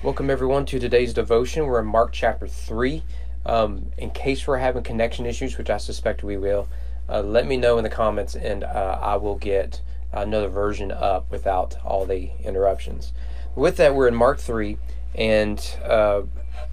Welcome, everyone, to today's devotion. We're in Mark chapter 3. Um, in case we're having connection issues, which I suspect we will, uh, let me know in the comments and uh, I will get another version up without all the interruptions. With that, we're in Mark 3, and uh,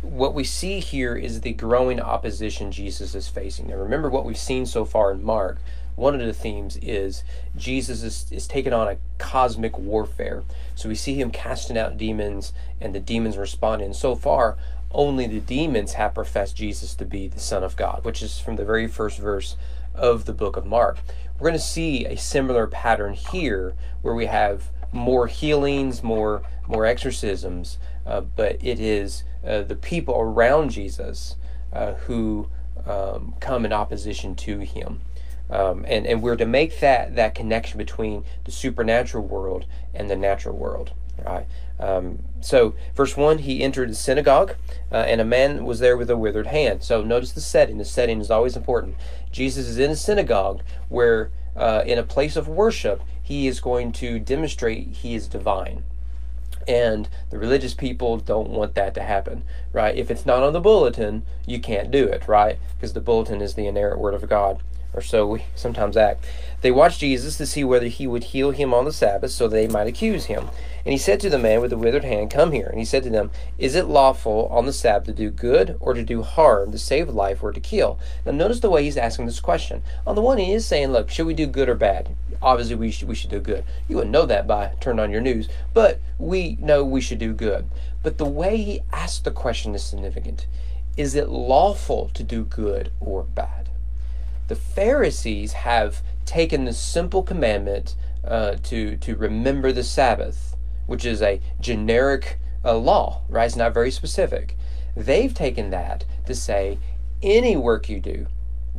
what we see here is the growing opposition Jesus is facing. Now, remember what we've seen so far in Mark. One of the themes is Jesus is, is taking on a cosmic warfare. So we see him casting out demons and the demons responding. And so far, only the demons have professed Jesus to be the Son of God, which is from the very first verse of the book of Mark. We're going to see a similar pattern here where we have more healings, more more exorcisms, uh, but it is uh, the people around Jesus uh, who um, come in opposition to him. Um, and, and we're to make that, that connection between the supernatural world and the natural world. Right? Um, so, verse 1 he entered the synagogue, uh, and a man was there with a withered hand. So, notice the setting. The setting is always important. Jesus is in a synagogue where, uh, in a place of worship, he is going to demonstrate he is divine. And the religious people don't want that to happen, right? If it's not on the bulletin, you can't do it, right? Because the bulletin is the inerrant word of God or so we sometimes act. They watched Jesus to see whether he would heal him on the Sabbath so they might accuse him. And he said to the man with the withered hand, Come here. And he said to them, Is it lawful on the Sabbath to do good or to do harm, to save life or to kill? Now notice the way he's asking this question. On the one hand, he is saying, Look, should we do good or bad? Obviously, we should, we should do good. You wouldn't know that by turning on your news, but we know we should do good. But the way he asked the question is significant. Is it lawful to do good or bad? The Pharisees have taken the simple commandment uh, to to remember the Sabbath, which is a generic uh, law, right? It's not very specific. They've taken that to say any work you do,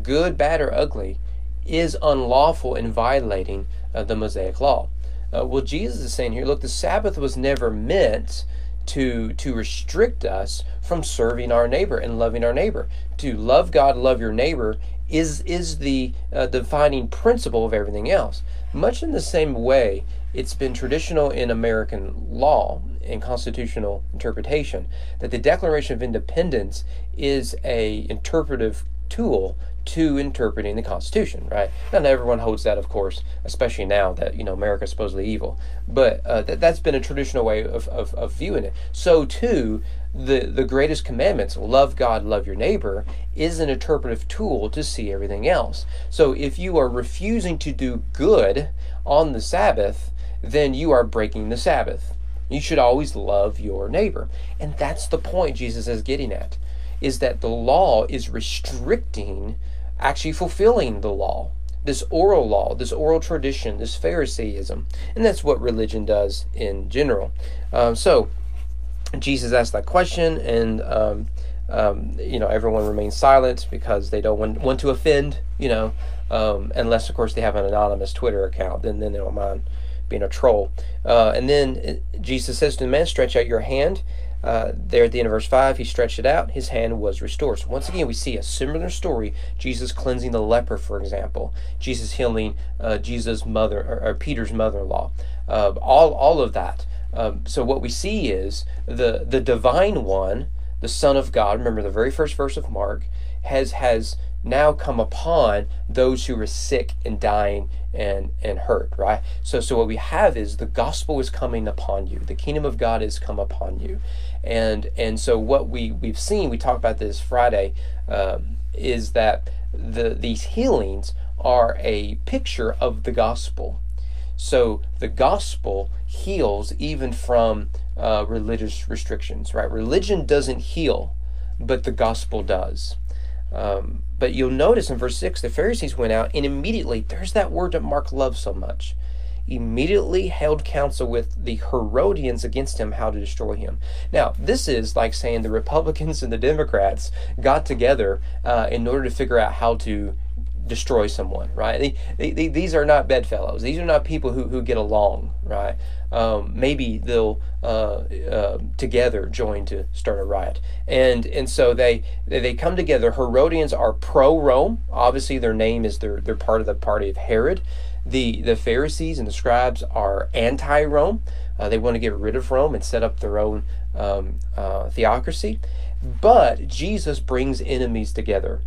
good, bad, or ugly, is unlawful in violating uh, the Mosaic law. Uh, well, Jesus is saying here, look, the Sabbath was never meant to to restrict us from serving our neighbor and loving our neighbor. To love God, love your neighbor is is the uh, defining principle of everything else. Much in the same way, it's been traditional in American law and constitutional interpretation that the Declaration of Independence is a interpretive tool to interpreting the Constitution, right? Not everyone holds that, of course, especially now that you know America is supposedly evil. But uh, that that's been a traditional way of, of, of viewing it. So too, the the greatest commandments love god love your neighbor is an interpretive tool to see everything else so if you are refusing to do good on the sabbath then you are breaking the sabbath you should always love your neighbor and that's the point jesus is getting at is that the law is restricting actually fulfilling the law this oral law, this oral tradition, this Phariseeism. And that's what religion does in general. Um, so, Jesus asked that question, and um, um, you know everyone remains silent because they don't want, want to offend. You know, um, unless of course they have an anonymous Twitter account, then then they don't mind being a troll. Uh, and then Jesus says to the man, "Stretch out your hand." Uh, there at the end of verse 5, he stretched it out, his hand was restored. So, once again, we see a similar story Jesus cleansing the leper, for example, Jesus healing uh, Jesus' mother, or, or Peter's mother in law. Uh, all, all of that. Um, so what we see is the the divine one, the Son of God. Remember the very first verse of Mark has has now come upon those who are sick and dying and and hurt. Right. So so what we have is the gospel is coming upon you. The kingdom of God is come upon you, and and so what we we've seen. We talked about this Friday. Um, is that the these healings are a picture of the gospel. So the gospel heals even from uh, religious restrictions, right? Religion doesn't heal, but the gospel does. Um, but you'll notice in verse 6, the Pharisees went out and immediately, there's that word that Mark loves so much, immediately held counsel with the Herodians against him how to destroy him. Now, this is like saying the Republicans and the Democrats got together uh, in order to figure out how to destroy someone, right? They, they, these are not bedfellows. These are not people who, who get along, right? Um, maybe they'll uh, uh, together join to start a riot, and and so they they come together. Herodians are pro Rome. Obviously, their name is they're they're part of the party of Herod. The the Pharisees and the scribes are anti Rome. Uh, they want to get rid of Rome and set up their own um, uh, theocracy. But Jesus brings enemies together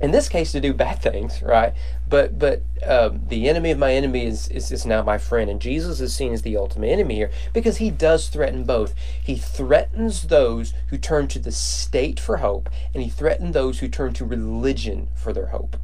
in this case to do bad things right but but um, the enemy of my enemy is, is is now my friend and jesus is seen as the ultimate enemy here because he does threaten both he threatens those who turn to the state for hope and he threatens those who turn to religion for their hope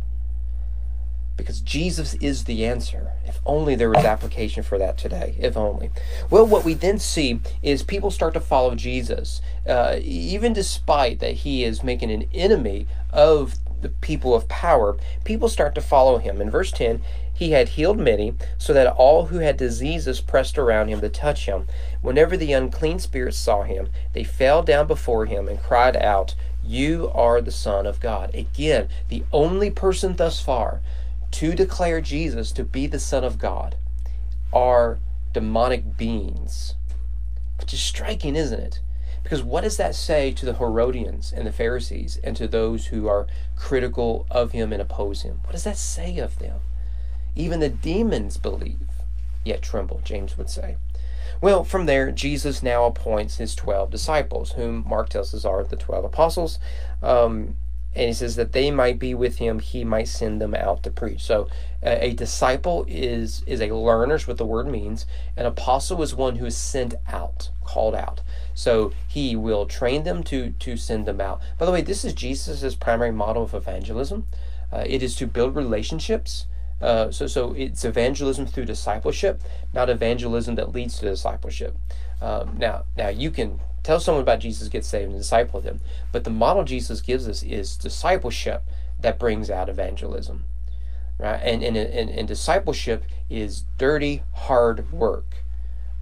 because Jesus is the answer. If only there was application for that today. If only. Well, what we then see is people start to follow Jesus, uh, even despite that he is making an enemy of the people of power, people start to follow him. In verse 10, he had healed many, so that all who had diseases pressed around him to touch him. Whenever the unclean spirits saw him, they fell down before him and cried out, You are the Son of God. Again, the only person thus far to declare Jesus to be the Son of God are demonic beings. Which is striking, isn't it? Because what does that say to the Herodians and the Pharisees and to those who are critical of him and oppose him? What does that say of them? Even the demons believe, yet tremble, James would say. Well, from there, Jesus now appoints his 12 disciples, whom Mark tells us are the 12 apostles. Um, and he says that they might be with him he might send them out to preach. So uh, a disciple is is a learner is what the word means. An apostle is one who is sent out called out. So he will train them to to send them out. By the way this is jesus' primary model of evangelism. Uh, it is to build relationships. Uh, so, so it's evangelism through discipleship, not evangelism that leads to discipleship. Um, now, now you can tell someone about Jesus, get saved, and disciple them. But the model Jesus gives us is discipleship that brings out evangelism. Right? And, and, and, and discipleship is dirty, hard work,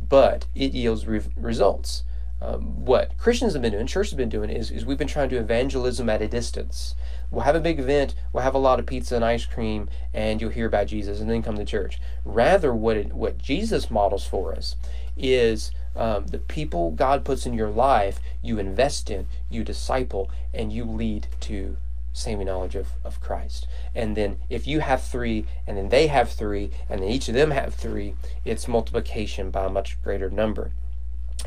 but it yields re- results. Um, what Christians have been doing, church has been doing, is, is we've been trying to do evangelism at a distance. We'll have a big event, we'll have a lot of pizza and ice cream, and you'll hear about Jesus, and then come to church. Rather, what it, what Jesus models for us is um, the people God puts in your life, you invest in, you disciple, and you lead to saving knowledge of, of Christ. And then if you have three, and then they have three, and then each of them have three, it's multiplication by a much greater number.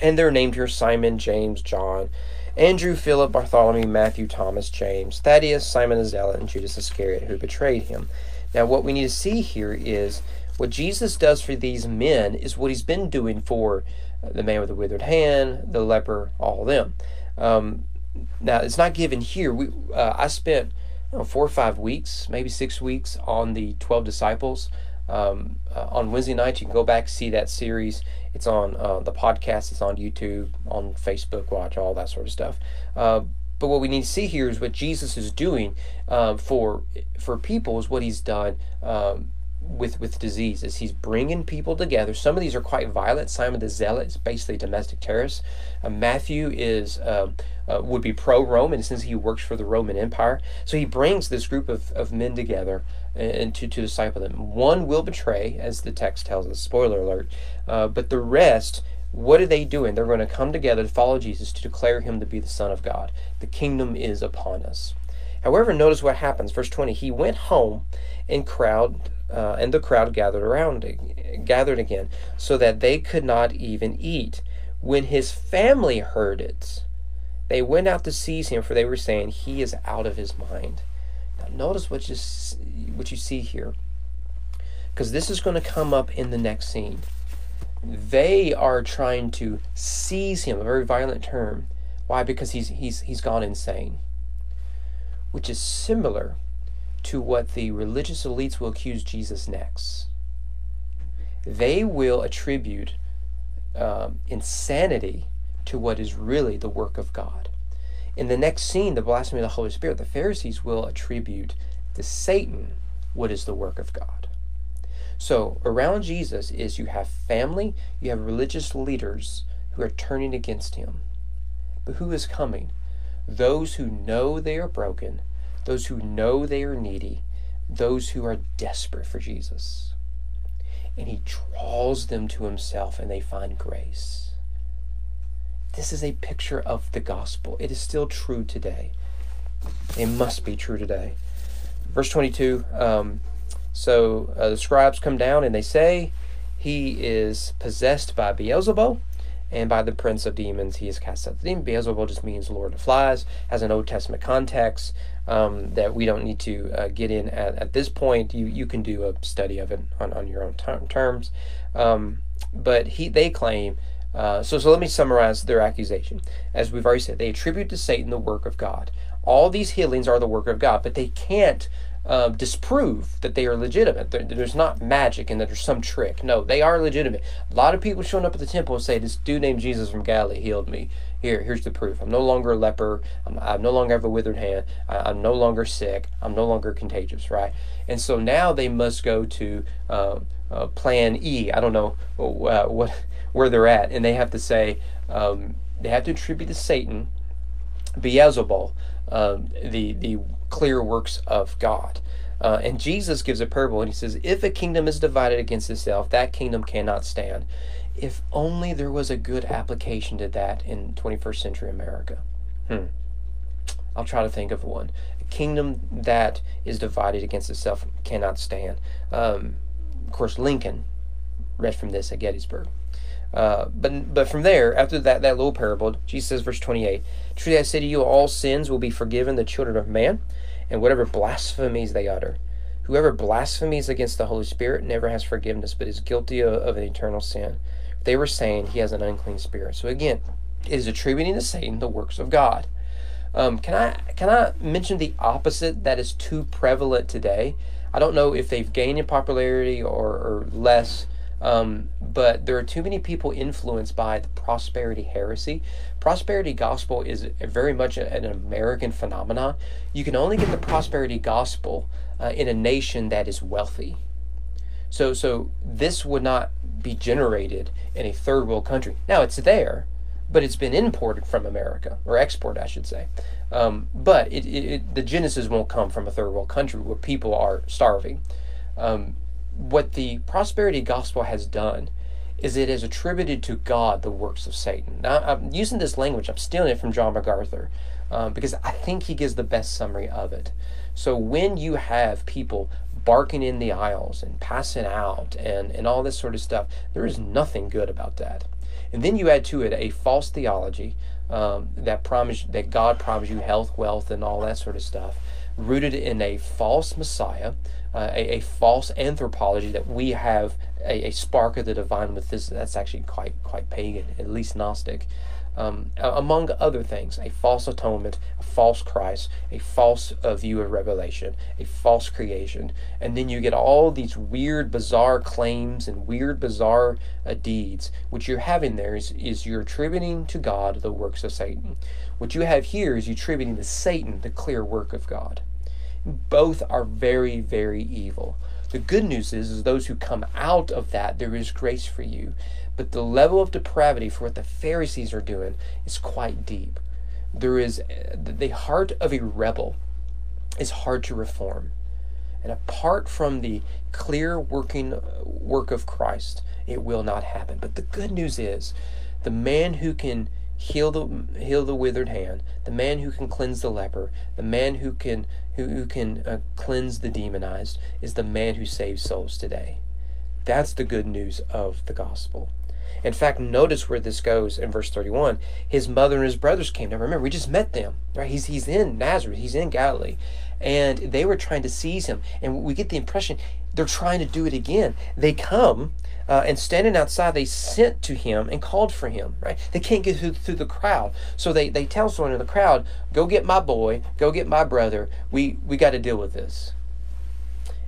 And they're named here Simon, James, John, Andrew, Philip, Bartholomew, Matthew, Thomas, James, Thaddeus, Simon the Zealot, and Judas Iscariot, who betrayed him. Now, what we need to see here is what Jesus does for these men is what he's been doing for the man with the withered hand, the leper, all of them. Um, now, it's not given here. We, uh, I spent know, four or five weeks, maybe six weeks on the 12 disciples. Um, uh, on Wednesday nights, you can go back see that series. It's on uh, the podcast. It's on YouTube, on Facebook. Watch all that sort of stuff. Uh, but what we need to see here is what Jesus is doing uh, for for people is what He's done um, with with diseases. He's bringing people together. Some of these are quite violent. Simon the Zealot is basically a domestic terrorist. Uh, Matthew is uh, uh, would be pro Roman since he works for the Roman Empire. So he brings this group of, of men together and to, to disciple them. One will betray, as the text tells us. Spoiler alert. Uh, but the rest. What are they doing? They're going to come together to follow Jesus to declare him to be the Son of God. The kingdom is upon us. However, notice what happens. Verse 20 He went home and crowd uh, and the crowd gathered around, gathered again, so that they could not even eat. When his family heard it, they went out to seize him, for they were saying, "He is out of his mind." Now, notice what you what you see here, because this is going to come up in the next scene. They are trying to seize him, a very violent term. Why? Because he's he's he's gone insane, which is similar to what the religious elites will accuse Jesus next. They will attribute um, insanity to what is really the work of God. In the next scene, the blasphemy of the Holy Spirit, the Pharisees will attribute to Satan what is the work of God. So around Jesus is you have family, you have religious leaders who are turning against him. But who is coming? Those who know they are broken those who know they are needy, those who are desperate for Jesus. And he draws them to himself and they find grace. This is a picture of the gospel. It is still true today. It must be true today. Verse 22 um, So uh, the scribes come down and they say, He is possessed by Beelzebul, and by the prince of demons he is cast out the demon. Beelzebul just means Lord of Flies, has an Old Testament context um, that we don't need to uh, get in at, at this point. You you can do a study of it on, on your own ter- terms. Um, but he they claim uh, so, so let me summarize their accusation. As we've already said, they attribute to Satan the work of God. All these healings are the work of God, but they can't uh, disprove that they are legitimate. There, there's not magic and that there's some trick. No, they are legitimate. A lot of people showing up at the temple and say, "This dude named Jesus from Galilee healed me." Here, here's the proof. I'm no longer a leper. I'm, I no longer have a withered hand. I, am no longer sick. I'm no longer contagious. Right? And so now they must go to uh, uh, Plan E. I don't know uh, what where they're at, and they have to say um, they have to attribute to Satan, Beelzebul, um, the the clear works of God. Uh, and Jesus gives a parable, and he says, "If a kingdom is divided against itself, that kingdom cannot stand." If only there was a good application to that in 21st century America. Hmm. I'll try to think of one. A kingdom that is divided against itself cannot stand. Um, of course, Lincoln read from this at Gettysburg. Uh, but but from there, after that, that little parable, Jesus says, verse 28, Truly I say to you, all sins will be forgiven the children of man, and whatever blasphemies they utter. Whoever blasphemies against the Holy Spirit never has forgiveness, but is guilty of, of an eternal sin. They were saying he has an unclean spirit. So again, it is attributing to Satan the works of God. Um, can I can I mention the opposite that is too prevalent today? I don't know if they've gained in popularity or, or less um, but there are too many people influenced by the prosperity heresy. Prosperity gospel is very much an American phenomenon. You can only get the prosperity gospel uh, in a nation that is wealthy. So, so this would not be generated in a third world country. Now it's there, but it's been imported from America or export, I should say. Um, but it, it, it, the genesis won't come from a third world country where people are starving. Um, what the prosperity gospel has done is it has attributed to God the works of Satan. Now, I'm using this language, I'm stealing it from John MacArthur um, because I think he gives the best summary of it. So when you have people barking in the aisles and passing out and, and all this sort of stuff, there is nothing good about that. And then you add to it a false theology um, that promise that God promised you health, wealth, and all that sort of stuff, rooted in a false Messiah uh, a, a, false anthropology that we have a, a, spark of the divine with this that's actually quite quite pagan at least gnostic. Um, among other things a false atonement a false christ a false uh, view of revelation a false creation. And then you get all these weird bizarre claims and weird bizarre uh, deeds. What you're having there is, is you're attributing to god the works of satan. What you have here is you're attributing to satan the clear work of god both are very, very evil. The good news is, is those who come out of that, there is grace for you. But the level of depravity for what the Pharisees are doing is quite deep. There is the heart of a rebel is hard to reform. And apart from the clear working work of Christ, it will not happen. But the good news is the man who can heal the heal the withered hand, the man who can cleanse the leper, the man who can who, who can uh, cleanse the demonized is the man who saves souls today. That's the good news of the gospel. In fact, notice where this goes in verse 31. His mother and his brothers came. Now remember, we just met them, right? He's he's in Nazareth, he's in Galilee. And they were trying to seize him. And we get the impression they're trying to do it again. They come uh, and standing outside, they sent to him and called for him. Right? They can't get through, through the crowd, so they they tell someone in the crowd, "Go get my boy. Go get my brother. We we got to deal with this."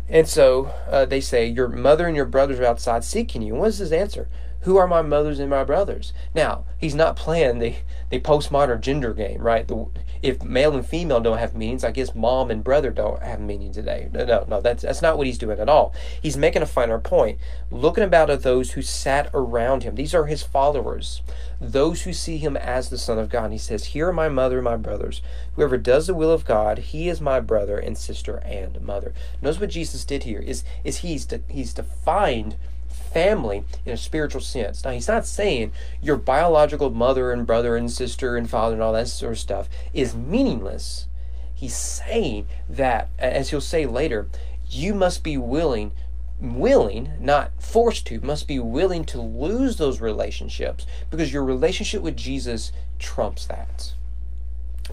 And so uh, they say, Your mother and your brothers are outside seeking you. what is his answer? Who are my mothers and my brothers? Now, he's not playing the, the postmodern gender game, right? The, if male and female don't have meanings, I guess mom and brother don't have meaning today. No, no, that's, that's not what he's doing at all. He's making a finer point. Looking about at those who sat around him. These are his followers, those who see him as the Son of God. And he says, Here are my mother and my brothers. Whoever does the will of God, he is my brother and sister and mother. Notice what Jesus did here is, is he's, de- he's defined family in a spiritual sense. Now, he's not saying your biological mother and brother and sister and father and all that sort of stuff is meaningless. He's saying that, as he'll say later, you must be willing willing, not forced to, must be willing to lose those relationships because your relationship with Jesus trumps that.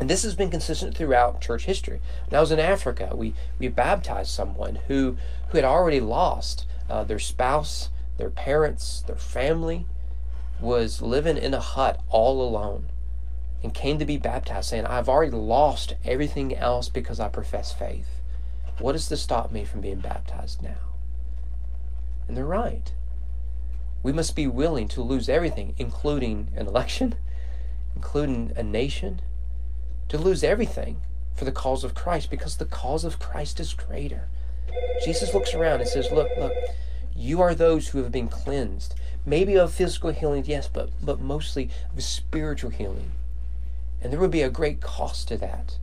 And this has been consistent throughout church history. When I was in Africa, we, we baptized someone who, who had already lost uh, their spouse, their parents, their family, was living in a hut all alone and came to be baptized, saying, I've already lost everything else because I profess faith. What is to stop me from being baptized now? And they're right. We must be willing to lose everything, including an election, including a nation, to lose everything for the cause of Christ because the cause of Christ is greater. Jesus looks around and says, Look, look, you are those who have been cleansed. Maybe of physical healing, yes, but, but mostly of spiritual healing. And there would be a great cost to that.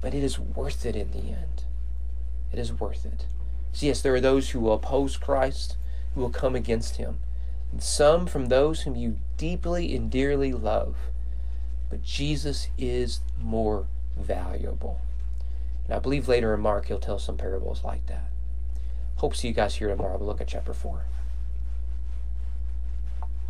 But it is worth it in the end. It is worth it. So, yes, there are those who will oppose Christ, who will come against him, and some from those whom you deeply and dearly love. But Jesus is more valuable. And I believe later in Mark he'll tell some parables like that. Hope to see you guys here tomorrow. We'll look at chapter 4.